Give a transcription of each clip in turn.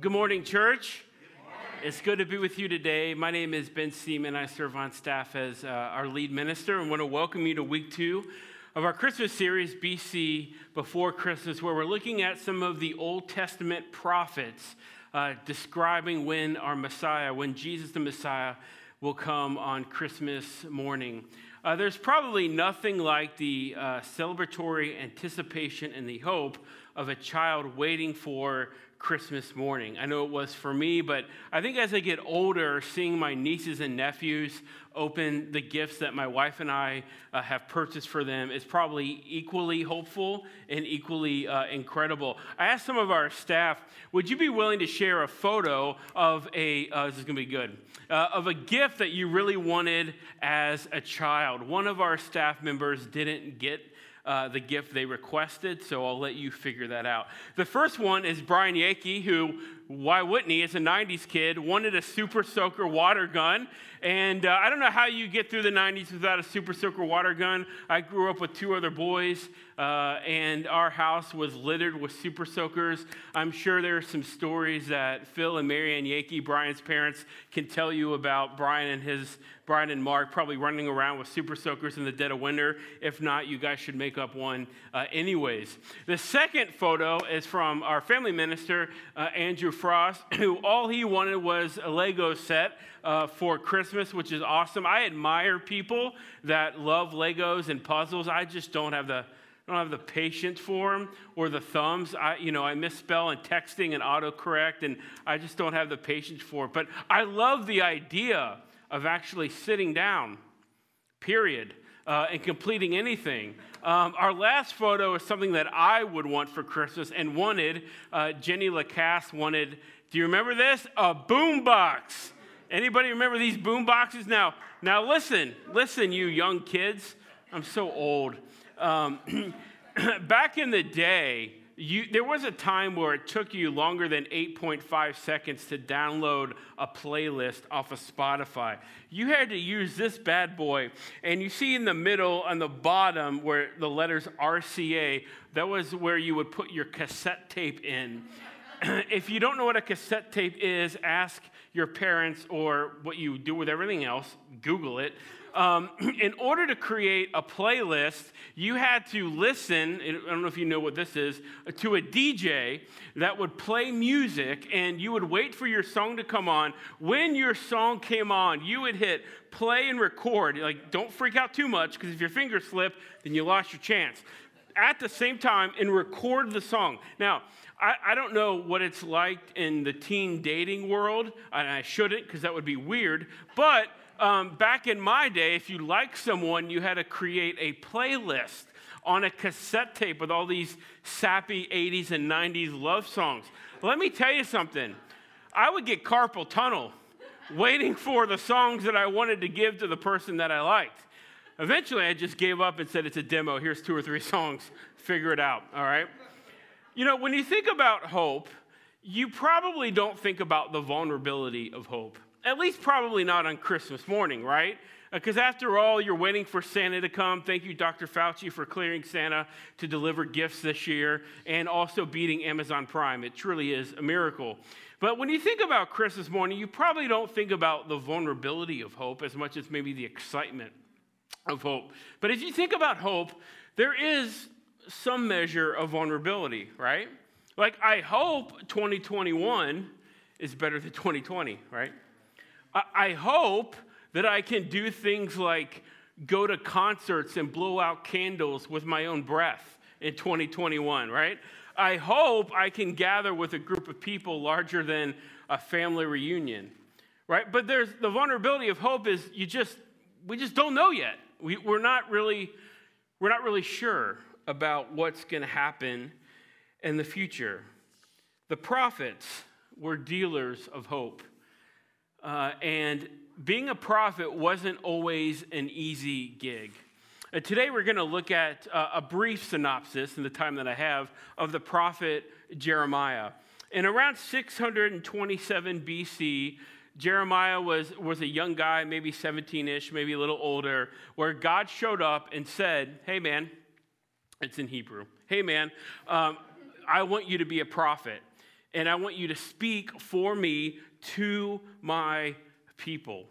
Good morning, church. It's good to be with you today. My name is Ben Seaman. I serve on staff as uh, our lead minister and want to welcome you to week two of our Christmas series, BC Before Christmas, where we're looking at some of the Old Testament prophets uh, describing when our Messiah, when Jesus the Messiah, will come on Christmas morning. Uh, there's probably nothing like the uh, celebratory anticipation and the hope of a child waiting for Christmas morning. I know it was for me, but I think as I get older, seeing my nieces and nephews open the gifts that my wife and I uh, have purchased for them is probably equally hopeful and equally uh, incredible. I asked some of our staff, would you be willing to share a photo of a, uh, this is to be good, uh, of a gift that you really wanted as a child? One of our staff members didn't get uh, the gift they requested, so I'll let you figure that out. The first one is Brian Yankee, who, why wouldn't he, as a 90s kid, wanted a Super Soaker water gun. And uh, I don't know how you get through the 90s without a Super Soaker water gun. I grew up with two other boys, uh, and our house was littered with Super Soakers. I'm sure there are some stories that Phil and Marianne Yankee, Brian's parents, can tell you about Brian and his Brian and Mark probably running around with super soakers in the dead of winter. If not, you guys should make up one uh, anyways. The second photo is from our family minister, uh, Andrew Frost, who all he wanted was a Lego set uh, for Christmas, which is awesome. I admire people that love Legos and puzzles. I just don't have the I don't have the patience for them or the thumbs. I, you know, I misspell and texting and autocorrect, and I just don't have the patience for it. But I love the idea of actually sitting down, period, uh, and completing anything. Um, our last photo is something that I would want for Christmas and wanted. Uh, Jenny Lacasse wanted, do you remember this? A boom box. Anybody remember these boom boxes? Now, now listen, listen, you young kids. I'm so old. Um, back in the day, you, there was a time where it took you longer than 8.5 seconds to download a playlist off of Spotify. You had to use this bad boy, and you see in the middle on the bottom where the letters RCA, that was where you would put your cassette tape in. if you don't know what a cassette tape is, ask your parents or what you do with everything else, Google it um, in order to create a playlist, you had to listen, I don't know if you know what this is, to a DJ that would play music and you would wait for your song to come on. When your song came on, you would hit play and record. Like, don't freak out too much because if your fingers slip, then you lost your chance. At the same time, and record the song. Now, I, I, don't know what it's like in the teen dating world, and I shouldn't because that would be weird, but um, back in my day, if you liked someone, you had to create a playlist on a cassette tape with all these sappy 80s and 90s love songs. Let me tell you something. I would get carpal tunnel waiting for the songs that I wanted to give to the person that I liked. Eventually, I just gave up and said, It's a demo. Here's two or three songs. Figure it out. All right? You know, when you think about hope, you probably don't think about the vulnerability of hope. At least, probably not on Christmas morning, right? Because uh, after all, you're waiting for Santa to come. Thank you, Dr. Fauci, for clearing Santa to deliver gifts this year and also beating Amazon Prime. It truly is a miracle. But when you think about Christmas morning, you probably don't think about the vulnerability of hope as much as maybe the excitement of hope. But if you think about hope, there is some measure of vulnerability, right? Like, I hope 2021 is better than 2020, right? I hope that I can do things like go to concerts and blow out candles with my own breath in 2021, right? I hope I can gather with a group of people larger than a family reunion, right? But there's the vulnerability of hope is you just, we just don't know yet. We, we're not really, we're not really sure about what's going to happen in the future. The prophets were dealers of hope. Uh, and being a prophet wasn't always an easy gig. Uh, today, we're going to look at uh, a brief synopsis in the time that I have of the prophet Jeremiah. In around 627 BC, Jeremiah was, was a young guy, maybe 17 ish, maybe a little older, where God showed up and said, Hey, man, it's in Hebrew. Hey, man, um, I want you to be a prophet. And I want you to speak for me to my people.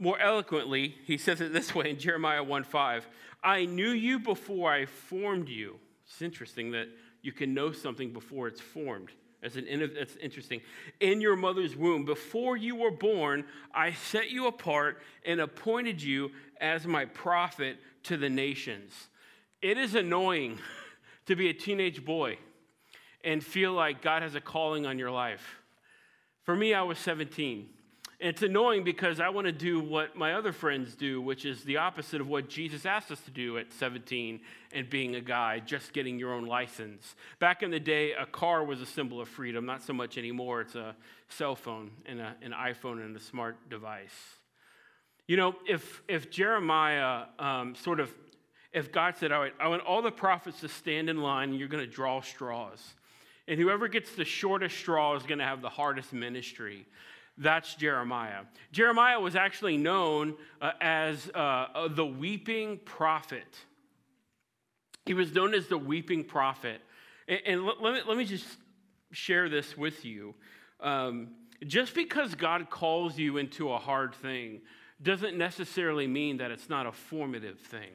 More eloquently, he says it this way in Jeremiah 1 5. I knew you before I formed you. It's interesting that you can know something before it's formed. That's, an, that's interesting. In your mother's womb, before you were born, I set you apart and appointed you as my prophet to the nations. It is annoying to be a teenage boy and feel like God has a calling on your life. For me, I was 17. And it's annoying because I want to do what my other friends do, which is the opposite of what Jesus asked us to do at 17 and being a guy, just getting your own license. Back in the day, a car was a symbol of freedom, not so much anymore. It's a cell phone and a, an iPhone and a smart device. You know, if, if Jeremiah um, sort of, if God said, all right, I want all the prophets to stand in line and you're going to draw straws. And whoever gets the shortest straw is going to have the hardest ministry. That's Jeremiah. Jeremiah was actually known uh, as uh, uh, the weeping prophet. He was known as the weeping prophet. And, and let, let, me, let me just share this with you. Um, just because God calls you into a hard thing doesn't necessarily mean that it's not a formative thing,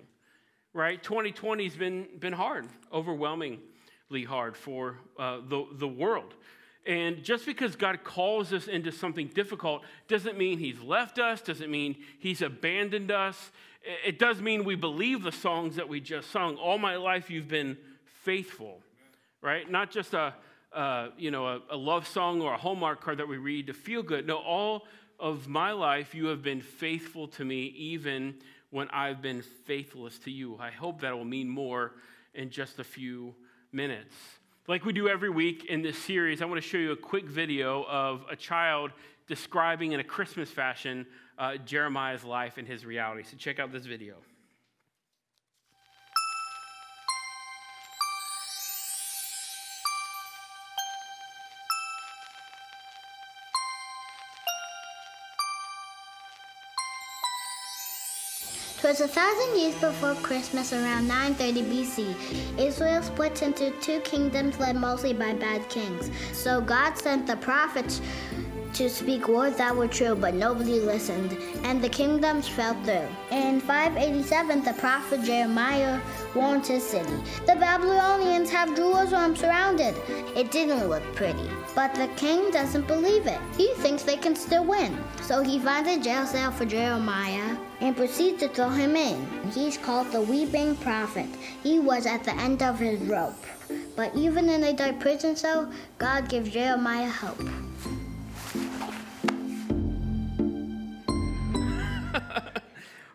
right? 2020 has been, been hard, overwhelmingly hard for uh, the, the world. And just because God calls us into something difficult doesn't mean He's left us, doesn't mean He's abandoned us. It does mean we believe the songs that we just sung. All my life you've been faithful, right? Not just a, you know, a, a love song or a Hallmark card that we read to feel good. No, all of my life you have been faithful to me, even when I've been faithless to you. I hope that will mean more in just a few minutes. Like we do every week in this series, I want to show you a quick video of a child describing in a Christmas fashion uh, Jeremiah's life and his reality. So check out this video. 'Twas a thousand years before Christmas, around 930 BC. Israel split into two kingdoms led mostly by bad kings. So God sent the prophets to speak words that were true, but nobody listened, and the kingdoms fell through. In 587, the prophet Jeremiah warned his city. The Babylonians have Jerusalem surrounded. It didn't look pretty, but the king doesn't believe it. He thinks they can still win. So he finds a jail cell for Jeremiah and proceeds to throw him in. He's called the Weeping Prophet. He was at the end of his rope. But even in a dark prison cell, God gives Jeremiah hope.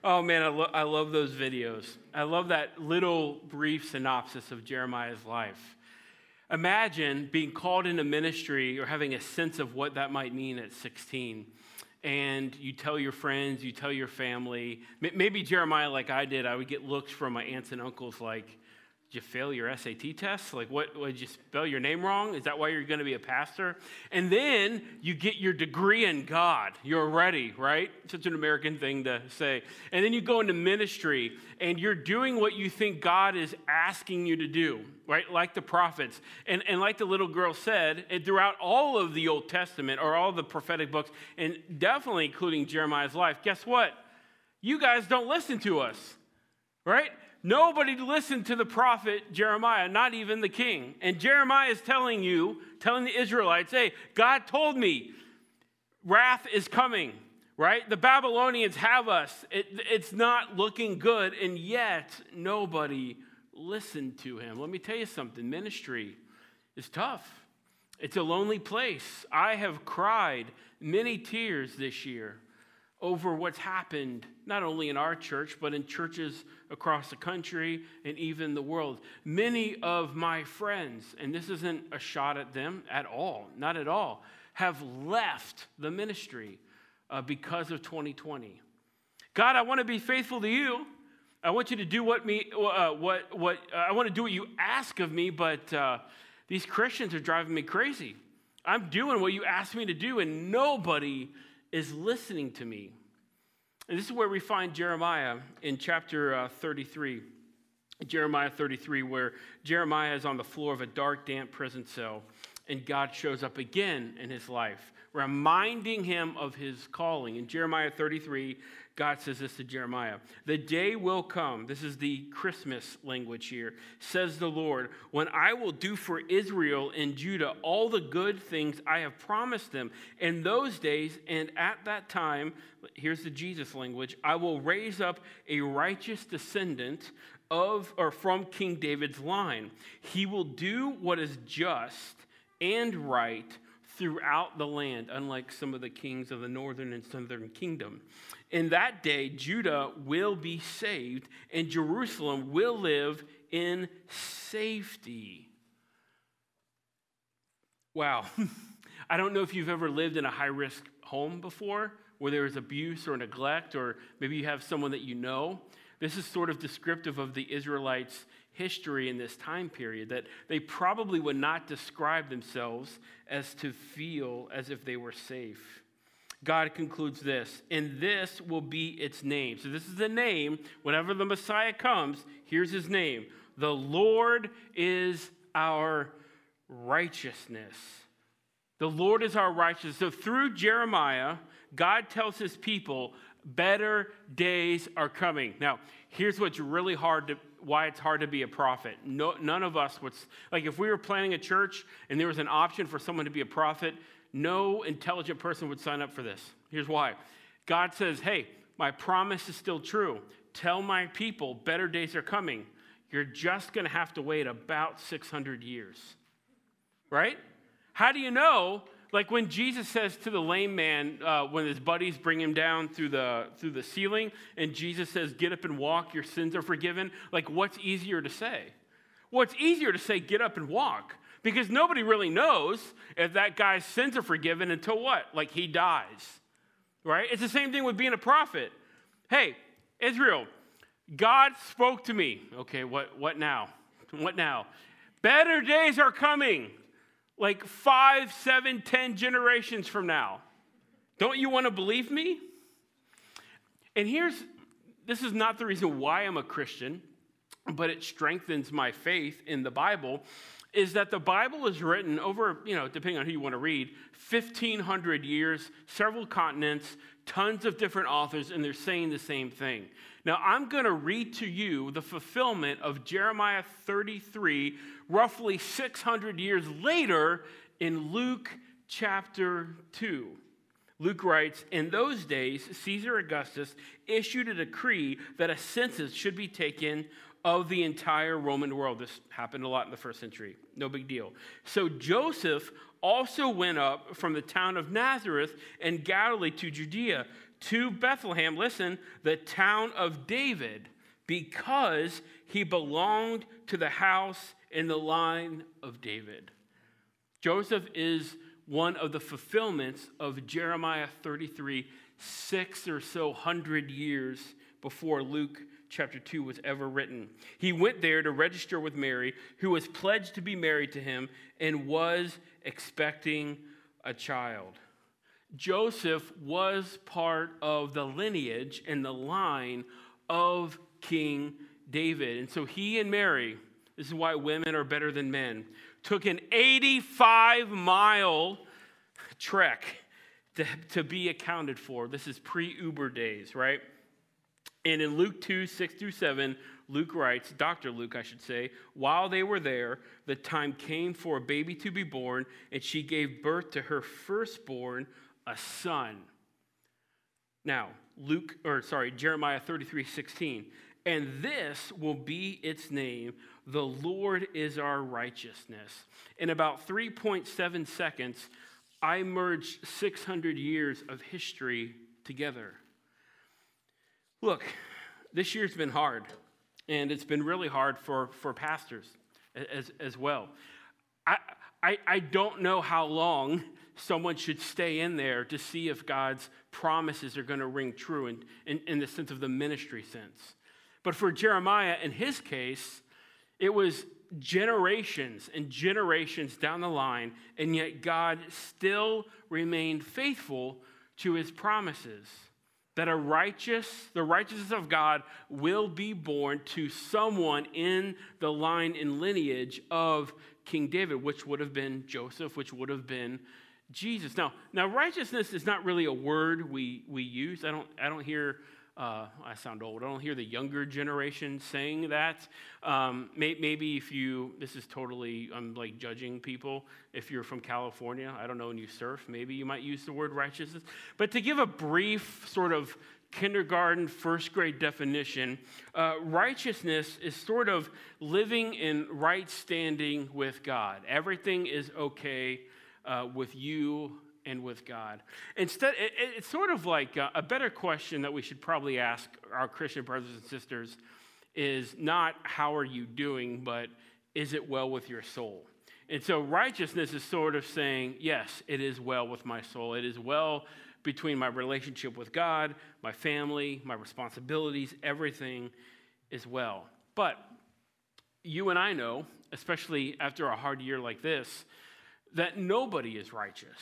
Oh man, I, lo- I love those videos. I love that little brief synopsis of Jeremiah's life. Imagine being called into ministry or having a sense of what that might mean at 16. And you tell your friends, you tell your family. Maybe Jeremiah, like I did, I would get looks from my aunts and uncles like, did you fail your SAT test? Like, what, did you spell your name wrong? Is that why you're going to be a pastor? And then you get your degree in God. You're ready, right? Such an American thing to say. And then you go into ministry and you're doing what you think God is asking you to do, right? Like the prophets. And, and like the little girl said, throughout all of the Old Testament or all the prophetic books, and definitely including Jeremiah's life, guess what? You guys don't listen to us, right? Nobody listened to the prophet Jeremiah, not even the king. And Jeremiah is telling you, telling the Israelites, hey, God told me wrath is coming, right? The Babylonians have us. It, it's not looking good, and yet nobody listened to him. Let me tell you something ministry is tough, it's a lonely place. I have cried many tears this year over what's happened, not only in our church, but in churches across the country and even the world. Many of my friends, and this isn't a shot at them at all, not at all, have left the ministry uh, because of 2020. God, I want to be faithful to you. I want you to do what me, uh, what, what, uh, I want to do what you ask of me, but uh, these Christians are driving me crazy. I'm doing what you asked me to do, and nobody is listening to me. And this is where we find Jeremiah in chapter uh, 33. Jeremiah 33, where Jeremiah is on the floor of a dark, damp prison cell. and God shows up again in his life, reminding him of his calling. In Jeremiah 33, God says this to Jeremiah The day will come, this is the Christmas language here, says the Lord, when I will do for Israel and Judah all the good things I have promised them. In those days and at that time, here's the Jesus language, I will raise up a righteous descendant of or from King David's line. He will do what is just and right throughout the land, unlike some of the kings of the northern and southern kingdom. In that day, Judah will be saved, and Jerusalem will live in safety. Wow. I don't know if you've ever lived in a high risk home before where there is abuse or neglect, or maybe you have someone that you know. This is sort of descriptive of the Israelites' history in this time period, that they probably would not describe themselves as to feel as if they were safe. God concludes this, and this will be its name. So, this is the name. Whenever the Messiah comes, here's his name The Lord is our righteousness. The Lord is our righteousness. So, through Jeremiah, God tells his people, better days are coming. Now, here's what's really hard to why it's hard to be a prophet. No, none of us would, like, if we were planning a church and there was an option for someone to be a prophet, no intelligent person would sign up for this. Here's why God says, hey, my promise is still true. Tell my people better days are coming. You're just going to have to wait about 600 years. Right? How do you know? Like when Jesus says to the lame man, uh, when his buddies bring him down through the, through the ceiling, and Jesus says, Get up and walk, your sins are forgiven. Like, what's easier to say? Well, it's easier to say, Get up and walk, because nobody really knows if that guy's sins are forgiven until what? Like he dies, right? It's the same thing with being a prophet. Hey, Israel, God spoke to me. Okay, what, what now? What now? Better days are coming like five, seven, ten generations from now. Don't you want to believe me? And here's this is not the reason why I'm a Christian, but it strengthens my faith in the Bible. Is that the Bible is written over, you know, depending on who you want to read, 1,500 years, several continents, tons of different authors, and they're saying the same thing. Now, I'm going to read to you the fulfillment of Jeremiah 33, roughly 600 years later, in Luke chapter 2. Luke writes, In those days, Caesar Augustus issued a decree that a census should be taken of the entire Roman world. This happened a lot in the first century. No big deal. So Joseph also went up from the town of Nazareth in Galilee to Judea, to Bethlehem, listen, the town of David, because he belonged to the house in the line of David. Joseph is one of the fulfillments of Jeremiah 33, six or so hundred years before Luke chapter 2 was ever written. He went there to register with Mary, who was pledged to be married to him and was expecting a child. Joseph was part of the lineage and the line of King David. And so he and Mary, this is why women are better than men, took an 85 mile trek to, to be accounted for. This is pre Uber days, right? And in Luke 2, 6 through 7, Luke writes, Dr. Luke, I should say, while they were there, the time came for a baby to be born, and she gave birth to her firstborn, a son. Now, Luke, or sorry, Jeremiah 33, 16. And this will be its name The Lord is our righteousness. In about 3.7 seconds, I merged 600 years of history together. Look, this year's been hard, and it's been really hard for, for pastors as, as well. I, I, I don't know how long someone should stay in there to see if God's promises are going to ring true in, in, in the sense of the ministry sense. But for Jeremiah, in his case, it was generations and generations down the line, and yet God still remained faithful to his promises that a righteous, the righteousness of God will be born to someone in the line and lineage of King David, which would have been Joseph, which would have been Jesus. Now, now righteousness is not really a word we, we use. I don't, I don't hear, uh, I sound old, I don't hear the younger generation saying that. Um, may, maybe if you, this is totally, I'm like judging people. If you're from California, I don't know, and you surf, maybe you might use the word righteousness. But to give a brief sort of kindergarten, first grade definition, uh, righteousness is sort of living in right standing with God. Everything is okay uh, with you and with God. Instead, it, it's sort of like a, a better question that we should probably ask our Christian brothers and sisters is not how are you doing, but is it well with your soul? And so righteousness is sort of saying, yes, it is well with my soul. It is well between my relationship with God, my family, my responsibilities, everything is well. But you and I know, especially after a hard year like this, that nobody is righteous.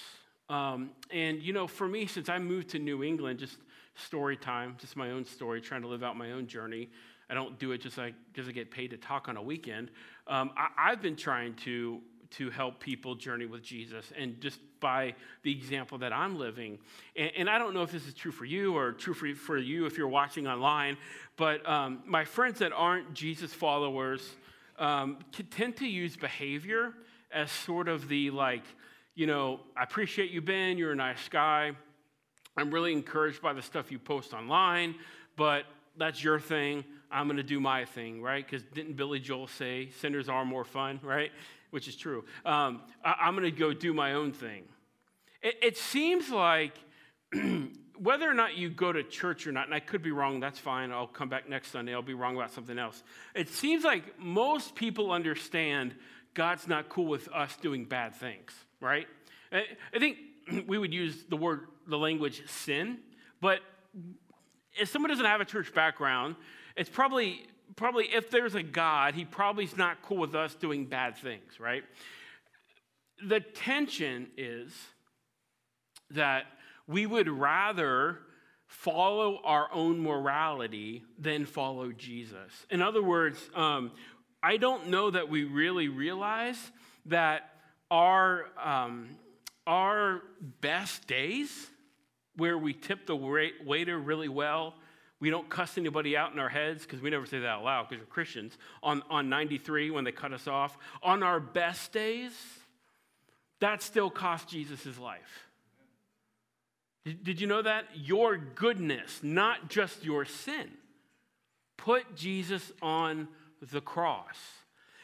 Um, and, you know, for me, since I moved to New England, just story time, just my own story, trying to live out my own journey. I don't do it just like because I get paid to talk on a weekend. Um, I, I've been trying to to help people journey with Jesus, and just by the example that I'm living. And, and I don't know if this is true for you or true for, for you if you're watching online, but um, my friends that aren't Jesus followers um, tend to use behavior as sort of the like, you know, I appreciate you, Ben, you're a nice guy. I'm really encouraged by the stuff you post online, but that's your thing. I'm going to do my thing, right? Because didn't Billy Joel say sinners are more fun, right? which is true. Um, I, am going to go do my own thing. It, it seems like whether or not you go to church or not, and I could be wrong, that's fine. I'll come back next Sunday. I'll be wrong about something else. It seems like most people understand God's not cool with us doing bad things, right? I, think we would use the word, the language sin, but if someone doesn't have a church background, it's probably probably if there's a God, he probably's not cool with us doing bad things, right? The tension is that we would rather follow our own morality than follow Jesus. In other words, um, I don't know that we really realize that our, um, our best days, where we tip the waiter really well, we don't cuss anybody out in our heads because we never say that out loud because we're Christians. On, on 93, when they cut us off, on our best days, that still cost Jesus his life. Did, did you know that? Your goodness, not just your sin, put Jesus on the cross.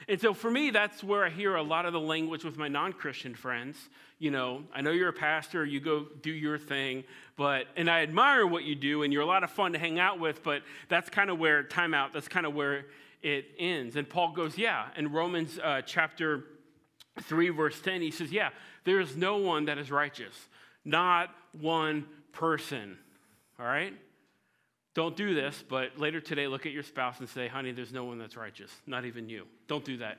And so for me, that's where I hear a lot of the language with my non Christian friends. You know, I know you're a pastor, you go do your thing, but, and I admire what you do, and you're a lot of fun to hang out with, but that's kind of where, time out, that's kind of where it ends. And Paul goes, yeah, in Romans uh, chapter 3, verse 10, he says, yeah, there is no one that is righteous, not one person. All right? Don't do this, but later today, look at your spouse and say, honey, there's no one that's righteous, not even you. Don't do that.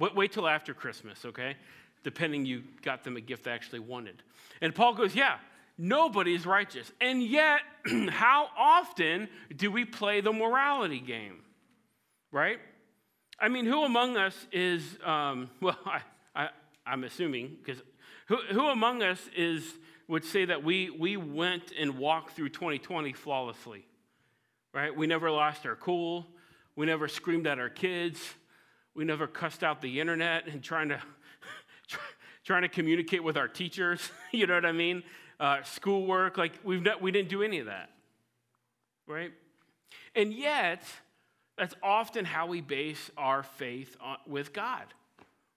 Wait, wait till after Christmas, okay? Depending you got them a gift they actually wanted. And Paul goes, yeah, nobody is righteous. And yet, how often do we play the morality game, right? I mean, who among us is, um, well, I, I, I'm assuming, because who, who among us is, would say that we, we went and walked through 2020 flawlessly? Right? We never lost our cool. We never screamed at our kids. We never cussed out the internet and trying to trying to communicate with our teachers. you know what I mean? Uh, schoolwork, like we've not, we didn't do any of that, right? And yet, that's often how we base our faith on, with God,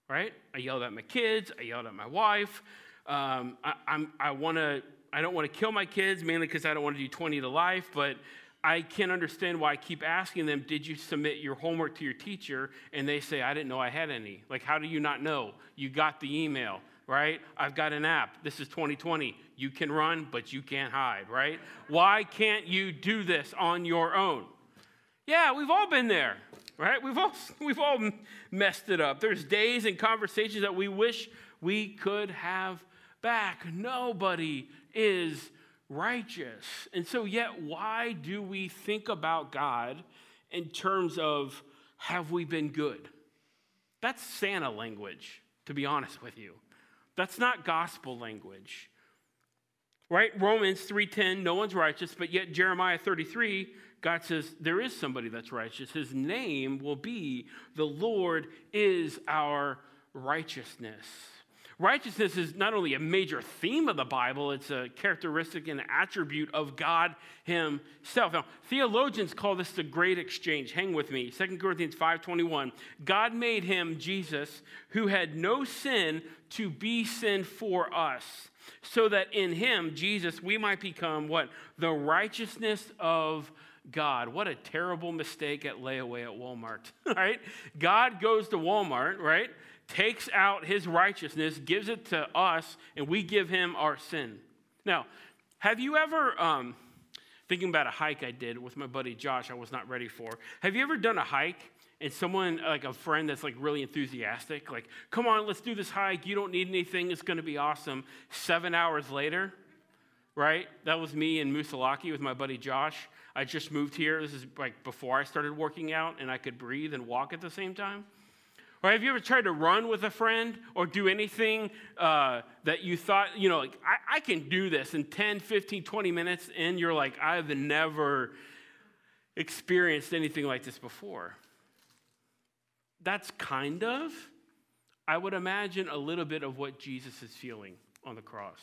right? I yelled at my kids. I yelled at my wife. Um, I, I'm, I want to. I don't want to kill my kids mainly because I don't want to do 20 to life, but I can't understand why I keep asking them, Did you submit your homework to your teacher? And they say, I didn't know I had any. Like, how do you not know? You got the email, right? I've got an app. This is 2020. You can run, but you can't hide, right? why can't you do this on your own? Yeah, we've all been there, right? We've all, we've all messed it up. There's days and conversations that we wish we could have back. Nobody is righteous. And so, yet, why do we think about God in terms of have we been good? That's Santa language, to be honest with you. That's not gospel language. Right? Romans 3:10, no one's righteous, but yet Jeremiah 33, God says there is somebody that's righteous. His name will be the Lord is our righteousness. Righteousness is not only a major theme of the Bible, it's a characteristic and attribute of God Himself. Now, theologians call this the great exchange. Hang with me. 2 Corinthians 5:21. God made him, Jesus, who had no sin, to be sin for us, so that in him, Jesus, we might become what? The righteousness of God. What a terrible mistake at layaway at Walmart, right? God goes to Walmart, right? Takes out his righteousness, gives it to us, and we give him our sin. Now, have you ever, um, thinking about a hike I did with my buddy Josh, I was not ready for. Have you ever done a hike and someone, like a friend that's like really enthusiastic, like, come on, let's do this hike. You don't need anything. It's going to be awesome. Seven hours later, right? That was me in Moosilauke with my buddy Josh. I just moved here. This is like before I started working out and I could breathe and walk at the same time. Or have you ever tried to run with a friend or do anything uh, that you thought, you know, like, I, I can do this in 10, 15, 20 minutes, and you're like, I've never experienced anything like this before? That's kind of, I would imagine, a little bit of what Jesus is feeling on the cross.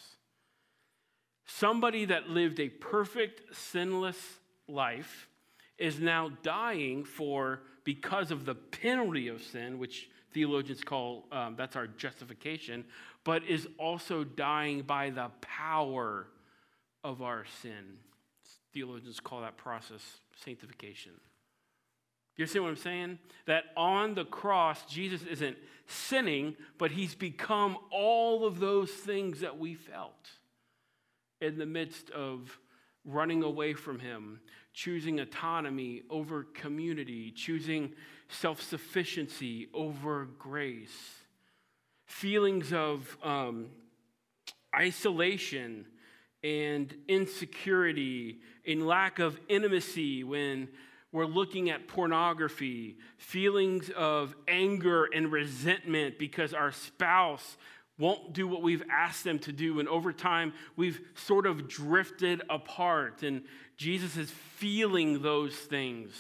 Somebody that lived a perfect, sinless life is now dying for because of the penalty of sin, which theologians call um, that's our justification, but is also dying by the power of our sin. Theologians call that process sanctification. You see what I'm saying? That on the cross, Jesus isn't sinning, but he's become all of those things that we felt in the midst of running away from him, choosing autonomy over community, choosing self sufficiency over grace, feelings of um, isolation and insecurity, in lack of intimacy when we're looking at pornography, feelings of anger and resentment because our spouse won't do what we've asked them to do. And over time, we've sort of drifted apart. And Jesus is feeling those things.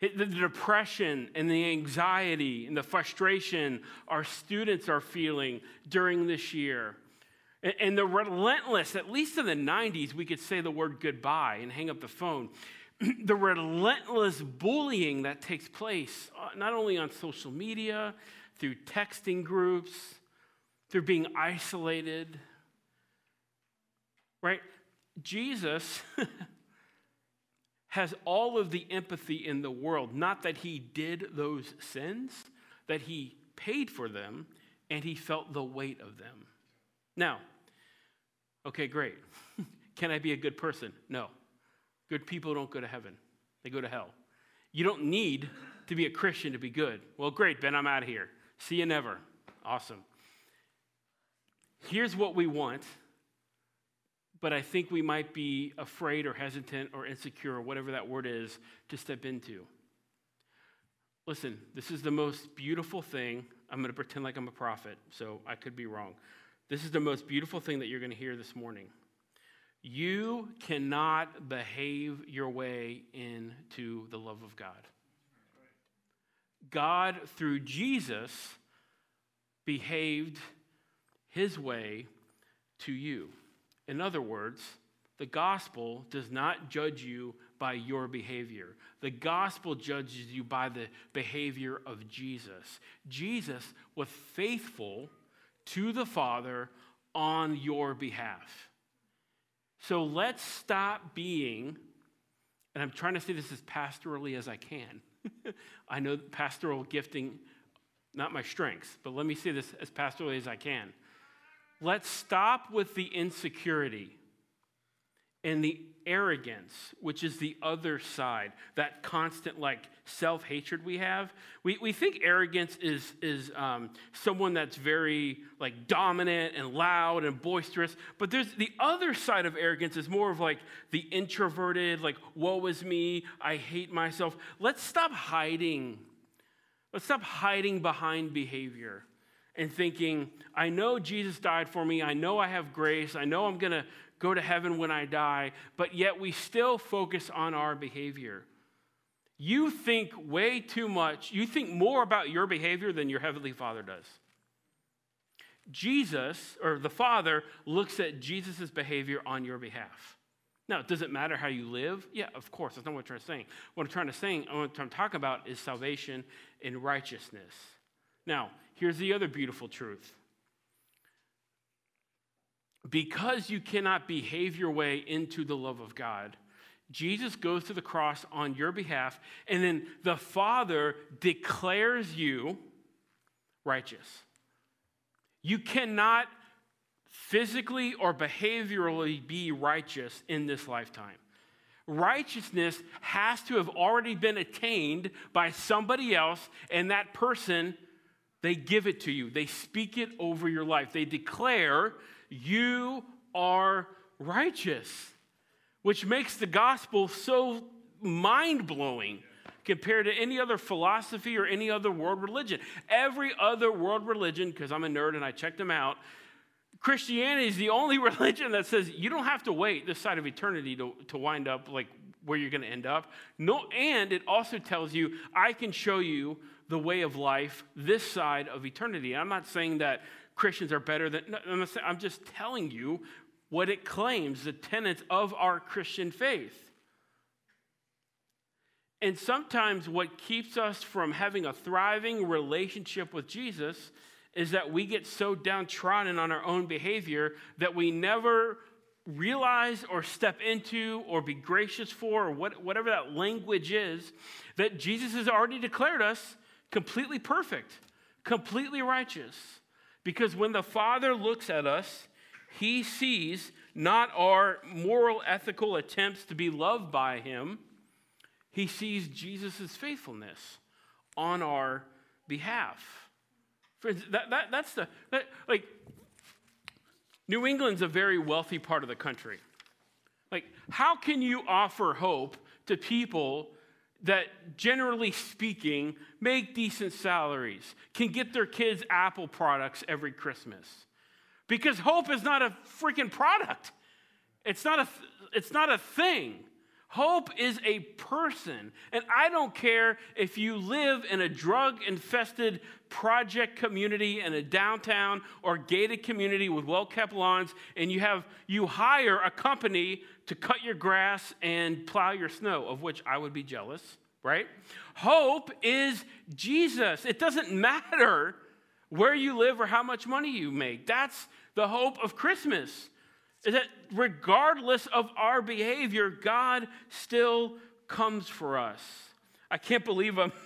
The depression and the anxiety and the frustration our students are feeling during this year. And the relentless, at least in the 90s, we could say the word goodbye and hang up the phone. The relentless bullying that takes place, uh, not only on social media, through texting groups, through being isolated. Right? Jesus has all of the empathy in the world. Not that he did those sins, that he paid for them and he felt the weight of them. Now, okay, great. Can I be a good person? No. Good people don't go to heaven, they go to hell. You don't need to be a Christian to be good. Well, great, Ben, I'm out of here. See you never. Awesome here's what we want, but I think we might be afraid or hesitant or insecure or whatever that word is to step into. Listen, this is the most beautiful thing. I'm going to pretend like I'm a prophet, so I could be wrong. This is the most beautiful thing that you're going to hear this morning. You cannot behave your way into the love of God. God, through Jesus, behaved his way to you. In other words, the gospel does not judge you by your behavior. The gospel judges you by the behavior of Jesus. Jesus was faithful to the Father on your behalf. So let's stop being, and I'm trying to say this as pastorally as I can. I know pastoral gifting, not my strengths, but let me say this as pastorally as I can. Let's stop with the insecurity and the arrogance, which is the other side, that constant like self hatred we have. We, we think arrogance is, is um, someone that's very like dominant and loud and boisterous, but there's the other side of arrogance is more of like the introverted, like, woe is me, I hate myself. Let's stop hiding. Let's stop hiding behind behavior and thinking, I know Jesus died for me. I know I have grace. I know I'm going to go to heaven when I die. But yet we still focus on our behavior. You think way too much. You think more about your behavior than your Heavenly Father does. Jesus, or the Father, looks at Jesus' behavior on your behalf. Now, does it matter how you live? Yeah, of course. That's not what I'm trying to say. What I'm trying to say, what I'm talking about is salvation and righteousness. Now, here's the other beautiful truth. Because you cannot behave your way into the love of God, Jesus goes to the cross on your behalf, and then the Father declares you righteous. You cannot physically or behaviorally be righteous in this lifetime. Righteousness has to have already been attained by somebody else, and that person, they give it to you. They speak it over your life. They declare, You are righteous, which makes the gospel so mind blowing compared to any other philosophy or any other world religion. Every other world religion, because I'm a nerd and I checked them out, Christianity is the only religion that says you don't have to wait this side of eternity to, to wind up like where you're going to end up. No, and it also tells you, I can show you the way of life this side of eternity. I'm not saying that Christians are better than, I'm, just telling you what it claims, the tenets of our Christian faith. And sometimes what keeps us from having a thriving relationship with Jesus is that we get so downtrodden on our own behavior that we never realize or step into or be gracious for or what, whatever that language is that Jesus has already declared us completely perfect, completely righteous. Because when the Father looks at us, he sees not our moral, ethical attempts to be loved by him, he sees Jesus' faithfulness on our behalf. Friends, that, that, that's the, that, like, New England's a very wealthy part of the country. Like, how can you offer hope to people that, generally speaking, make decent salaries, can get their kids Apple products every Christmas? Because hope is not a freaking product. It's not a, it's not a thing. Hope is a person. And I don't care if you live in a drug infested project community in a downtown or gated community with well kept lawns and you have you hire a company to cut your grass and plow your snow, of which I would be jealous, right? Hope is Jesus. It doesn't matter where you live or how much money you make. That's the hope of Christmas is that regardless of our behavior, God still comes for us. I can't believe I'm.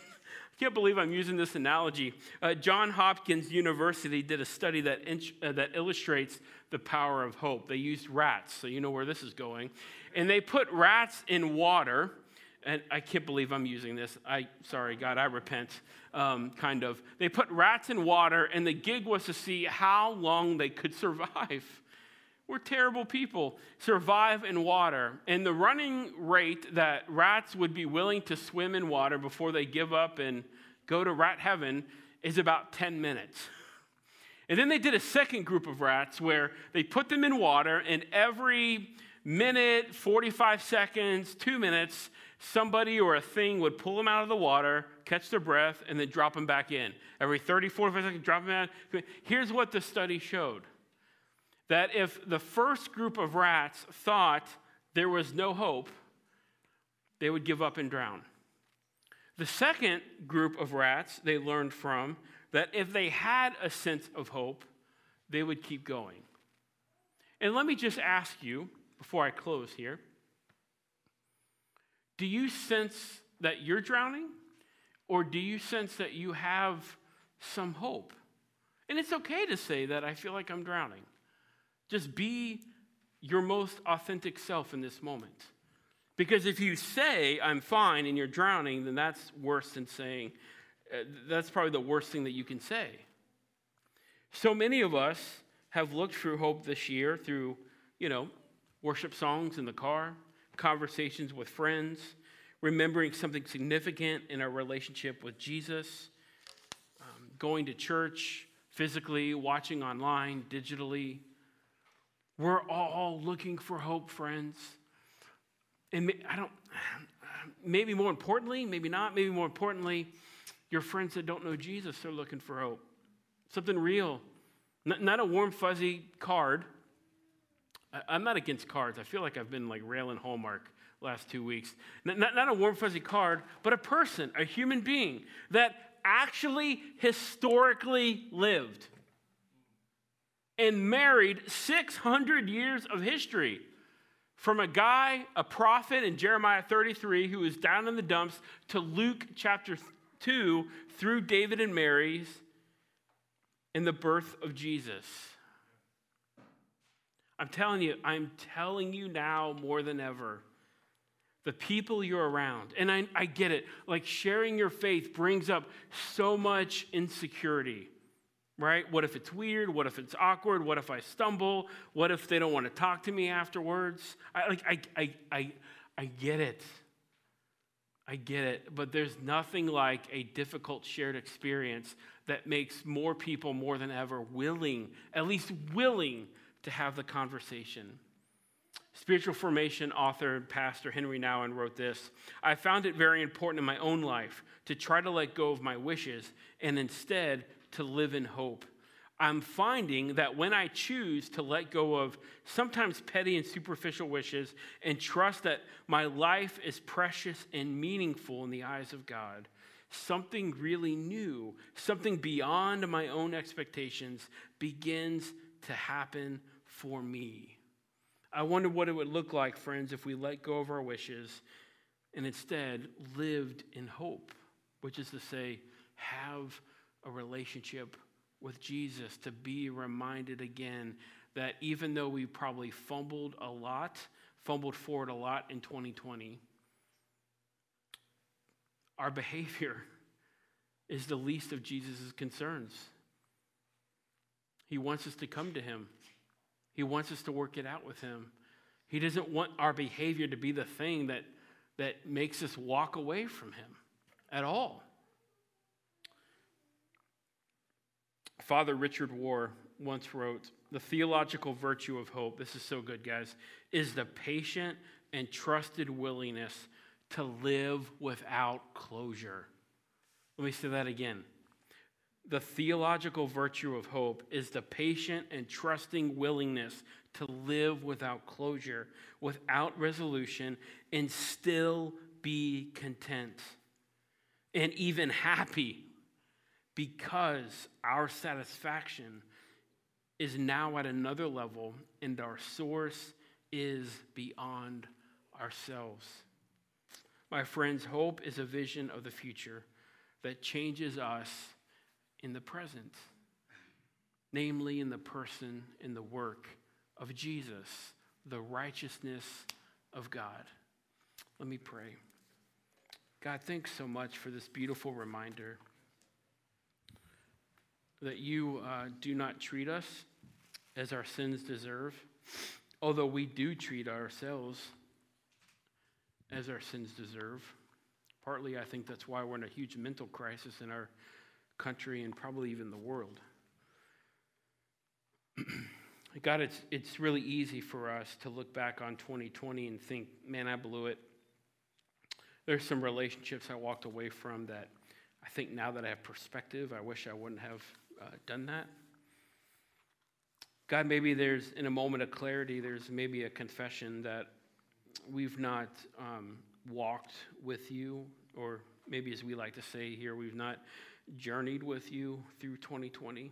I can't believe I'm using this analogy. Uh, John Hopkins University did a study that, uh, that illustrates the power of hope. They used rats, so you know where this is going. And they put rats in water, and I can't believe I'm using this. I sorry, God, I repent. Um, kind of. They put rats in water, and the gig was to see how long they could survive. We're terrible people. Survive in water. And the running rate that rats would be willing to swim in water before they give up and go to rat heaven is about 10 minutes. And then they did a second group of rats where they put them in water, and every minute, 45 seconds, two minutes, somebody or a thing would pull them out of the water, catch their breath, and then drop them back in. Every 30, 45 seconds, drop them out. Here's what the study showed that if the first group of rats thought there was no hope, they would give up and drown. The second group of rats they learned from that if they had a sense of hope, they would keep going. And let me just ask you before I close here do you sense that you're drowning? Or do you sense that you have some hope? And it's okay to say that I feel like I'm drowning. Just be your most authentic self in this moment. Because if you say, I'm fine, and you're drowning, then that's worse than saying, uh, that's probably the worst thing that you can say. So many of us have looked through hope this year through, you know, worship songs in the car, conversations with friends, remembering something significant in our relationship with Jesus, um, going to church, physically, watching online, digitally. We're all looking for hope, friends. And I don't, maybe more importantly, maybe not, maybe more importantly, your friends that don't know Jesus are looking for hope. Something real, not a warm, fuzzy card. I'm not against cards. I feel like I've been like railing Hallmark last two weeks. Not, not a warm, fuzzy card, but a person, a human being that actually historically lived and married 600 years of history from a guy, a prophet in Jeremiah 33 who was down in the dumps to Luke chapter 2 through David and Mary's and the birth of Jesus. I'm telling you, I'm telling you now more than ever the people you're around. And I, I get it. Like sharing your faith brings up so much insecurity, right? What if it's weird? What if it's awkward? What if I stumble? What if they don't want to talk to me afterwards? I, like, I, I, I, I get it. I get it. But there's nothing like a difficult shared experience that makes more people more than ever willing, at least willing, to have the conversation. Spiritual formation author and pastor Henri Nouwen wrote this I found it very important in my own life to try to let go of my wishes and instead to live in hope. I'm finding that when I choose to let go of sometimes petty and superficial wishes and trust that my life is precious and meaningful in the eyes of God, something really new, something beyond my own expectations begins to happen for me. I wonder what it would look like, friends, if we let go of our wishes and instead lived in hope, which is to say, have a relationship with Jesus, to be reminded again that even though we probably fumbled a lot, fumbled forward a lot in 2020, our behavior is the least of Jesus' concerns. He wants us to come to him. He wants us to work it out with Him. He doesn't want our behavior to be the thing that, that makes us walk away from Him at all. Father Richard Rohr once wrote The theological virtue of hope, this is so good, guys, is the patient and trusted willingness to live without closure. Let me say that again. The theological virtue of hope is the patient and trusting willingness to live without closure, without resolution, and still be content and even happy because our satisfaction is now at another level and our source is beyond ourselves. My friends, hope is a vision of the future that changes us in the present, namely in the person, in the work of Jesus, the righteousness of God. Let me pray. God, thanks so much for this beautiful reminder that you uh, do not treat us as our sins deserve, although we do treat ourselves as our sins deserve. Partly, I think that's why we're in a huge mental crisis in our country and probably even the world. God, it's, it's really easy for us to look back on 2020 and think, man, I blew it. There's some relationships I walked away from that I think now that I have perspective, I wish I wouldn't have uh, done that. God, maybe there's, in a moment of clarity, there's maybe a confession that we've not um, walked with you, or maybe as we like to say here, we've not journeyed with you through 2020.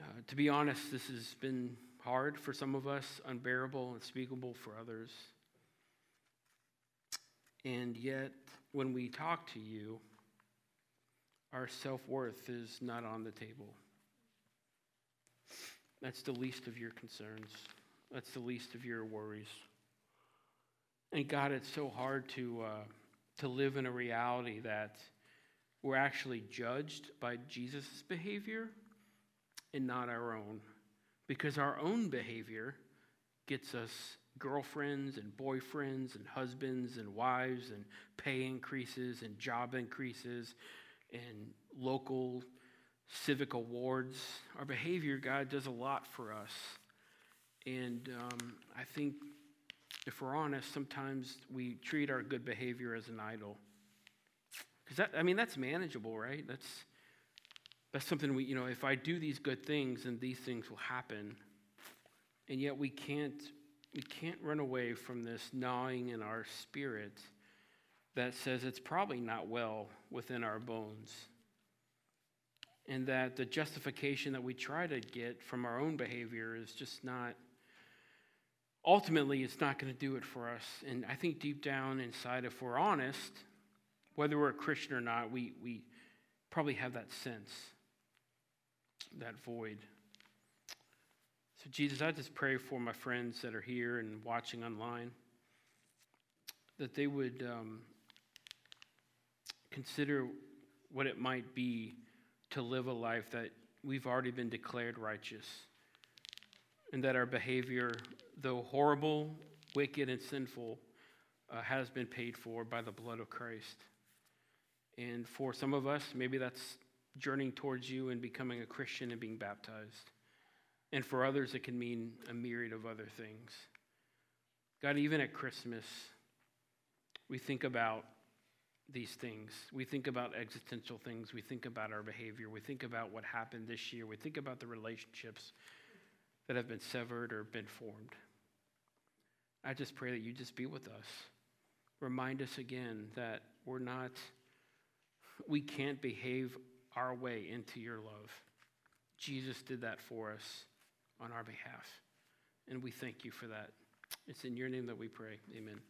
Uh, to be honest, this has been hard for some of us, unbearable, unspeakable for others. And yet, when we talk to you, our self worth is not on the table. That's the least of your concerns. That's the least of your worries. And God, it's so hard to, uh, to live in a reality that we're actually judged by Jesus' behavior and not our own. Because our own behavior gets us girlfriends and boyfriends and husbands and wives and pay increases and job increases and local civic awards. Our behavior, God, does a lot for us. And um, I think if we're honest, sometimes we treat our good behavior as an idol. Because that, I mean, that's manageable, right? That's, that's something we, you know, if I do these good things, then these things will happen. And yet we can't, we can't run away from this gnawing in our spirit that says it's probably not well within our bones. And that the justification that we try to get from our own behavior is just not ultimately it's not going to do it for us. And I think deep down inside, if we're honest, whether we're a Christian or not, we, we probably have that sense, that void. So, Jesus, I just pray for my friends that are here and watching online that they would um, consider what it might be to live a life that we've already been declared righteous and that our behavior, though horrible, wicked, and sinful, uh, has been paid for by the blood of Christ. And for some of us, maybe that's journeying towards you and becoming a Christian and being baptized. And for others, it can mean a myriad of other things. God, even at Christmas, we think about these things. We think about existential things. We think about our behavior. We think about what happened this year. We think about the relationships that have been severed or been formed. I just pray that you just be with us. Remind us again that we're not, we can't behave our way into your love. Jesus did that for us on our behalf. And we thank you for that. It's in your name that we pray. Amen.